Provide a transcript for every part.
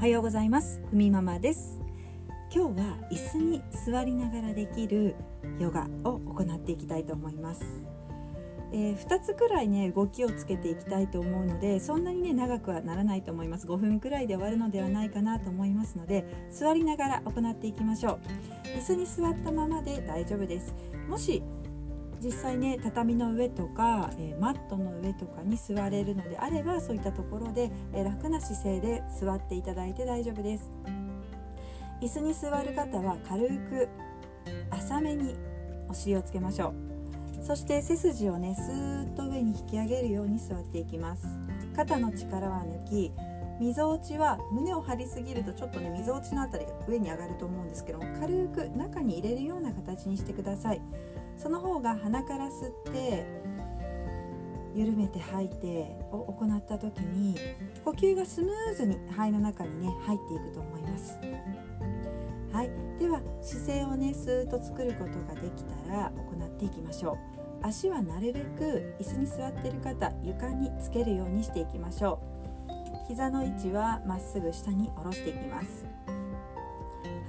おはようございます。ふみママです。今日は椅子に座りながらできるヨガを行っていきたいと思います。えー、2つくらいね動きをつけていきたいと思うのでそんなにね長くはならないと思います。5分くらいで終わるのではないかなと思いますので座りながら行っていきましょう。椅子に座ったままで大丈夫です。もし実際ね畳の上とか、えー、マットの上とかに座れるのであればそういったところで、えー、楽な姿勢で座っていただいて大丈夫です。椅子に座る方は軽く浅めにお尻をつけましょう。そして背筋をねスーッと上に引き上げるように座っていきます。肩の力は抜きみぞおちは胸を張りすぎるとちょっとねみぞおちの辺りが上に上がると思うんですけども軽く中に入れるような形にしてください。その方が鼻から吸って緩めて吐いてを行った時に呼吸がスムーズに肺の中にね入っていくと思います。はい。では姿勢をねスーッと作ることができたら行っていきましょう。足はなるべく椅子に座っている方床につけるようにしていきましょう。膝の位置はまっすぐ下に下ろしていきます。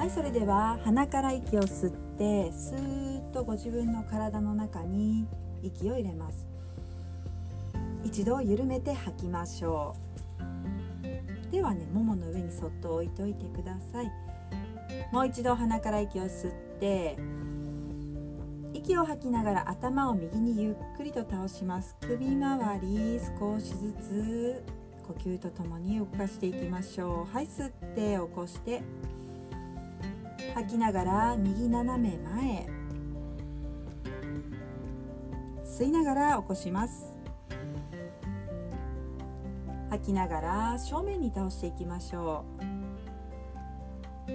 はいそれでは鼻から息を吸ってスーッとご自分の体の中に息を入れます。一度緩めて吐きましょう。ではねももの上にそっと置いておいてください。もう一度鼻から息を吸って息を吐きながら頭を右にゆっくりと倒します。首周り少しずつ呼吸とともに動かしていきましょう。はい吸って起こして。吐きながら右斜め前吸いながら起こします。吐きながら正面に倒していきましょう。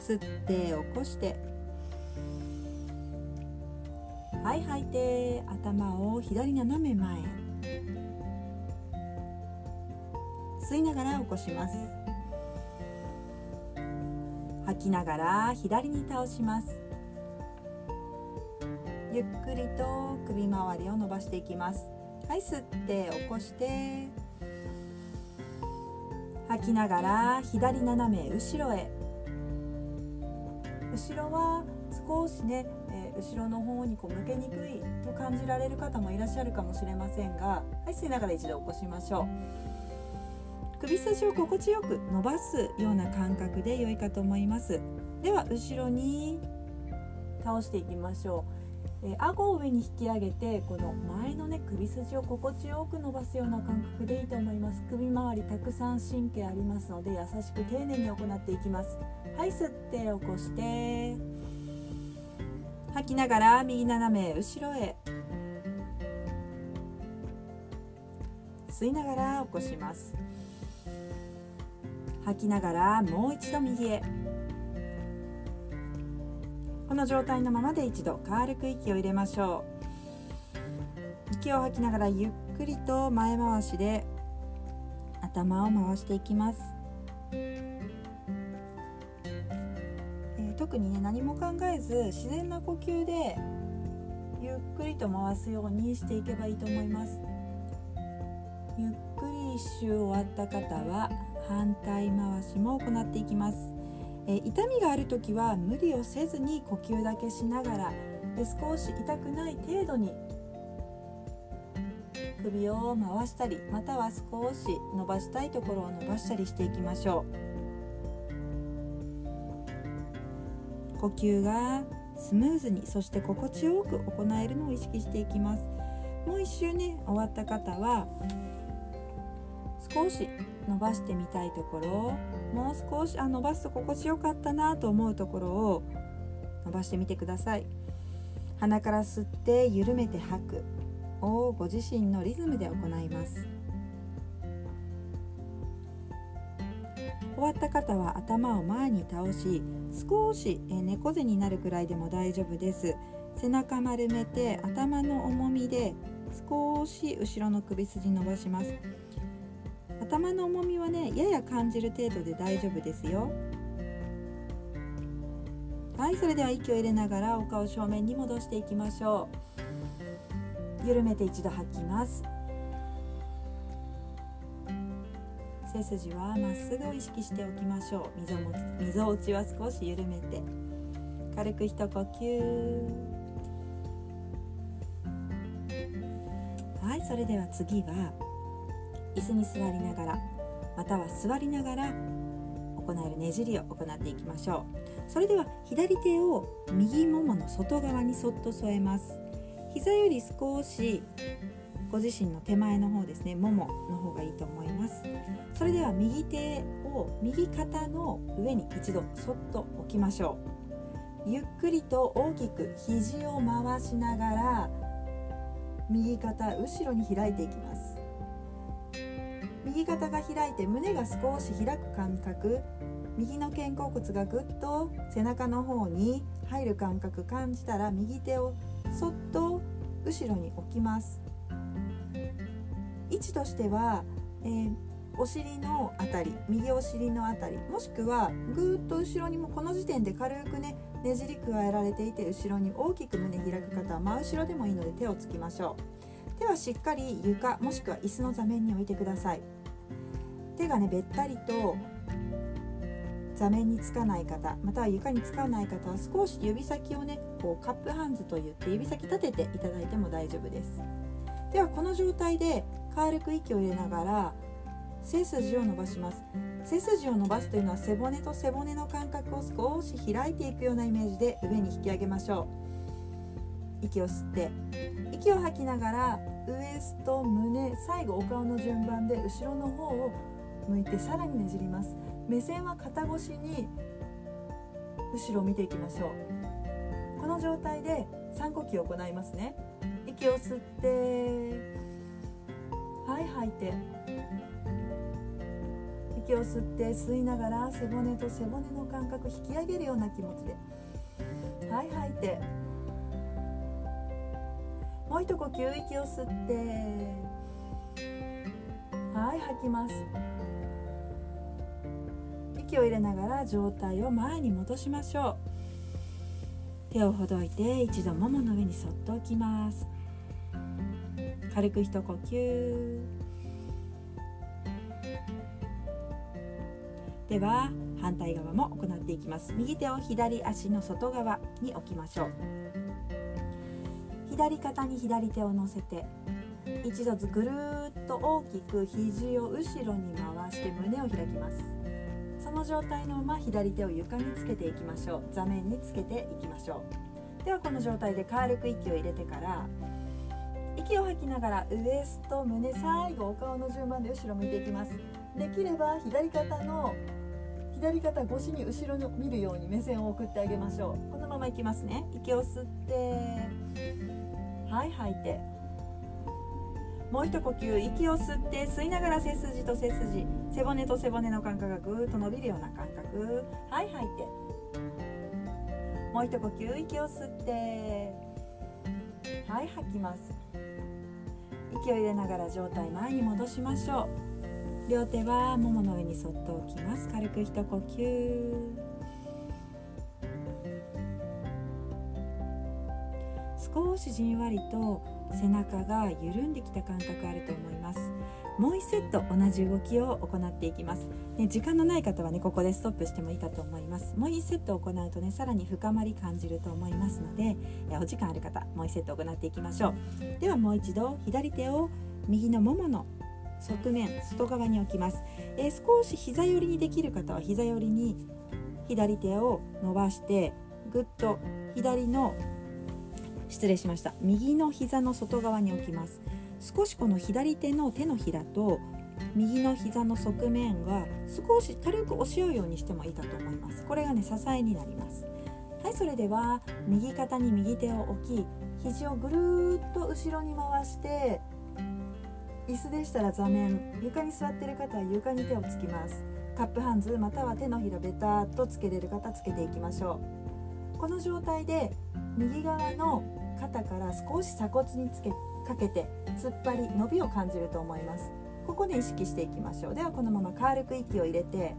吸って起こして。はい吐いて頭を左斜め前吸いながら起こします。きながら左に倒します。ゆっくりと首周りを伸ばしていきます。はい吸って起こして。吐きながら左斜め後ろへ。後ろは少しね、えー、後ろの方にこう向けにくいと感じられる方もいらっしゃるかもしれませんがはい吸いながら一度起こしましょう。首筋を心地よく伸ばすような感覚で良いかと思います。では後ろに倒していきましょう、えー、顎を上に引き上げてこの前のね首筋を心地よく伸ばすような感覚でいいと思います。首周りたくさん神経ありますので優しく丁寧に行っていきます。はい吸って起こして。吐きながら右斜め後ろへ。吸いながら起こします。吐きながらもう一度右へ。この状態のままで一度軽く息を入れましょう。息を吐きながらゆっくりと前回しで頭を回していきます、えー、特にね何も考えず自然な呼吸でゆっくりと回すようにしていけばいいと思います。ゆっくり一周終わった方は反対回しも行っていきます、え、痛みがある時は無理をせずに呼吸だけしながらで少し痛くない程度に首を回したりまたは少し伸ばしたいところを伸ばしたりしていきましょう。呼吸がスムーズにそして心地よく行えるのを意識していきます。もう一周ね終わった方は少し伸ばしてみたいところもう少しあ伸ばすと心地よかったなと思うところを伸ばしてみてください。鼻から吸って緩めて吐く。をご自身のリズムで行います。終わった方は頭を前に倒し少し猫背になるくらいでも大丈夫です。背中丸めて頭の重みで少し後ろの首筋伸ばします。頭の重みはねやや感じる程度で大丈夫ですよ。はいそれでは息を入れながらお顔正面に戻していきましょう。緩めて一度吐きます。背筋はまっすぐを意識しておきましょう。溝も溝落ちは少し緩めて。軽く一呼吸。はいそれでは次は椅子に座りながらまたは座りながら行えるねじりを行っていきましょう。それでは左手を右ももの外側にそっと添えます。膝より少しご自身の手前の方ですねももの方がいいと思います。それでは右手を右肩の上に一度そっと置きましょう。ゆっくりと大きく肘を回しながら右肩後ろに開いていきます。右肩が開いて胸が少し開く感覚右の肩甲骨がぐっと背中の方に入る感覚感じたら右手をそっと後ろに置きます。位置としては、えー、お尻のあたり右お尻のあたりもしくはぐっと後ろにもこの時点で軽くねねじり加えられていて後ろに大きく胸開く方は真後ろでもいいので手をつきましょう。手はしっかり床もしくは椅子の座面に置いてください。手がねべったりと座面につかない方または床につかない方は少し指先をねこうカップハンズといって指先立てていただいても大丈夫です。ではこの状態で軽く息を入れながら背筋を伸ばします。背筋を伸ばすというのは背骨と背骨の間隔を少し開いていくようなイメージで上に引き上げましょう。息を吸って息を吐きながらウエスト胸最後お顔の順番で後ろの方を向いてさらにねじります。目線は肩越しに後ろを見ていきましょう。この状態で3呼吸を行いますね。息を吸ってはい吐いて息を吸って吸いながら背骨と背骨の感覚引き上げるような気持ちではい吐いて。もう一呼吸息を吸ってはい吐きます。息を入れながら上体を前に戻しましょう。手をほどいて一度ももの上にそっと置きます。軽く一呼吸。では反対側も行っていきます。右手を左足の外側に置きましょう。左肩に左手を乗せて一度ずぐるっと大きく肘を後ろに回して胸を開きます。その状態のまま左手を床につけていきましょう。座面につけていきましょう。ではこの状態で軽く息を入れてから息を吐きながらウエスト胸最後お顔の順番で後ろ向いていきます。できれば左肩の左肩越しに後ろに見るように目線を送ってあげましょう。このままいきますね。息を吸ってはい吐いて。もう一呼吸息を吸って吸いながら背筋と背筋。背骨と背骨の間隔がぐーっと伸びるような感覚はい吐いて。もう一呼吸息を吸って。はい吐きます。息を入れながら上体前に戻しましょう。両手はももの上にそっと置きます。軽く一呼吸。少しじんわりと背中が緩んできた感覚あると思います。もう1セット同じ動きを行っていきます、ね、時間のない方はねここでストップしてもいいかと思います。もう1セット行うとねさらに深まり感じると思いますのでお時間ある方もう1セット行っていきましょう。ではもう一度左手を右のももの側面外側に置きます、えー、少し膝寄りにできる方は膝寄りに左手を伸ばしてぐっと左の失礼しました。右の膝の外側に置きます。少しこの左手の手のひらと右の膝の側面が少し軽く押し合うようにしてもいいかと思います。これがね支えになります。はいそれでは右肩に右手を置き肘をぐるっと後ろに回して椅子でしたら座面床に座っている方は床に手をつきます。カップハンズまたは手のひらベターっとつけれる方つけていきましょう。この状態で右側の肩から少し鎖骨につけかけて突っ張り伸びを感じると思います。ここで意識していきましょう。ではこのまま軽く息を入れて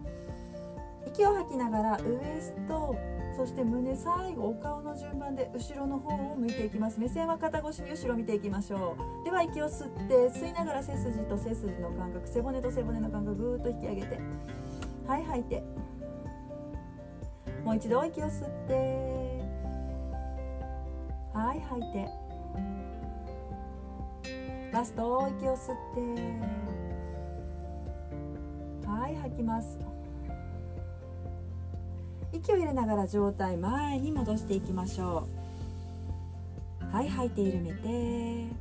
息を吐きながらウエストそして胸最後お顔の順番で後ろの方を向いていきます。目線は肩越しに後ろ見ていきましょう。では息を吸って吸いながら背筋と背筋の感覚背骨と背骨の感覚ぐーっと引き上げてはい吐いてもう一度息を吸って。はい吐いて。ラスト息を吸って。はい吐きます。息を入れながら上体前に戻していきましょう。はい吐いて緩めて。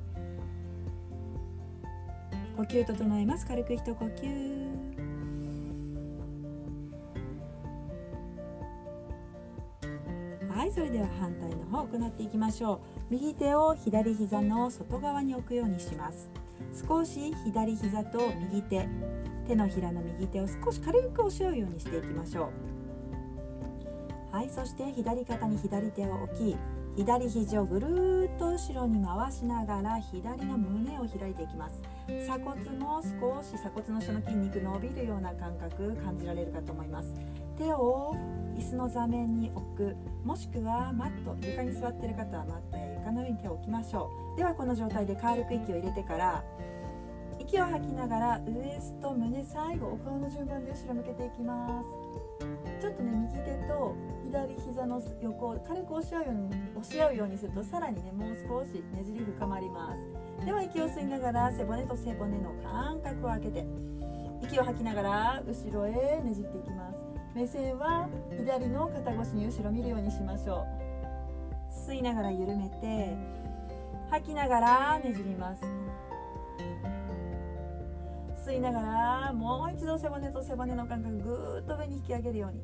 呼吸整えます。軽く一呼吸。それでは反対の方を行っていきましょう。右手を左膝の外側に置くようにします。少し左膝と右手手のひらの右手を少し軽く押し合うようにしていきましょう。はいそして左肩に左手を置き左肘をぐるっと後ろに回しながら左の胸を開いていきます。鎖骨も少し鎖骨の下の筋肉伸びるような感覚感じられるかと思います。手を椅子の座面に置く。もしくはマット床に座っている方はマットや床の上に手を置きましょう。ではこの状態で軽く息を入れてから息を吐きながらウエスト胸最後お顔の順番で後ろ向けていきます。ちょっとね右手と左膝の横を軽く押し合うように押し合うようにするとさらにねもう少しねじり深まります。では息を吸いながら背骨と背骨の間隔を空けて息を吐きながら後ろへねじっていきます。目線は左の肩越しに後ろ見るようにしましょう。吸いながら緩めて吐きながらねじります。吸いながらもう一度背骨と背骨の間隔ぐーっと上に引き上げるように。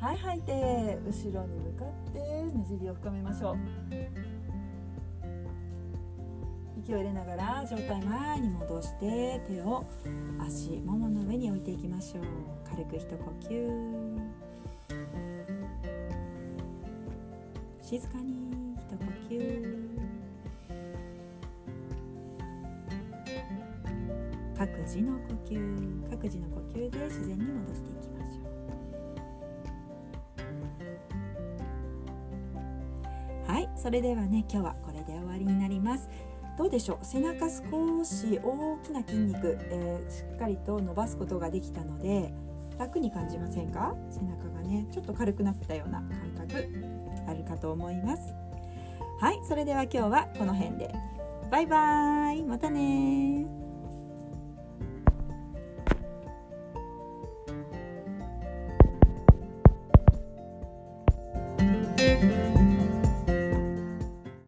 はい吐いて後ろに向かってねじりを深めましょう。息を入れながら上体前に戻して手を足ももの上に置いていきましょう軽く一呼吸静かに一呼吸各自の呼吸各自の呼吸で自然に戻していきましょうはいそれではね今日はこれで終わりになります。どうでしょう？背中少し大きな筋肉、えー、しっかりと伸ばすことができたので楽に感じませんか？背中がねちょっと軽くなったような感覚あるかと思います。はいそれでは今日はこの辺で。バイバーイ。またね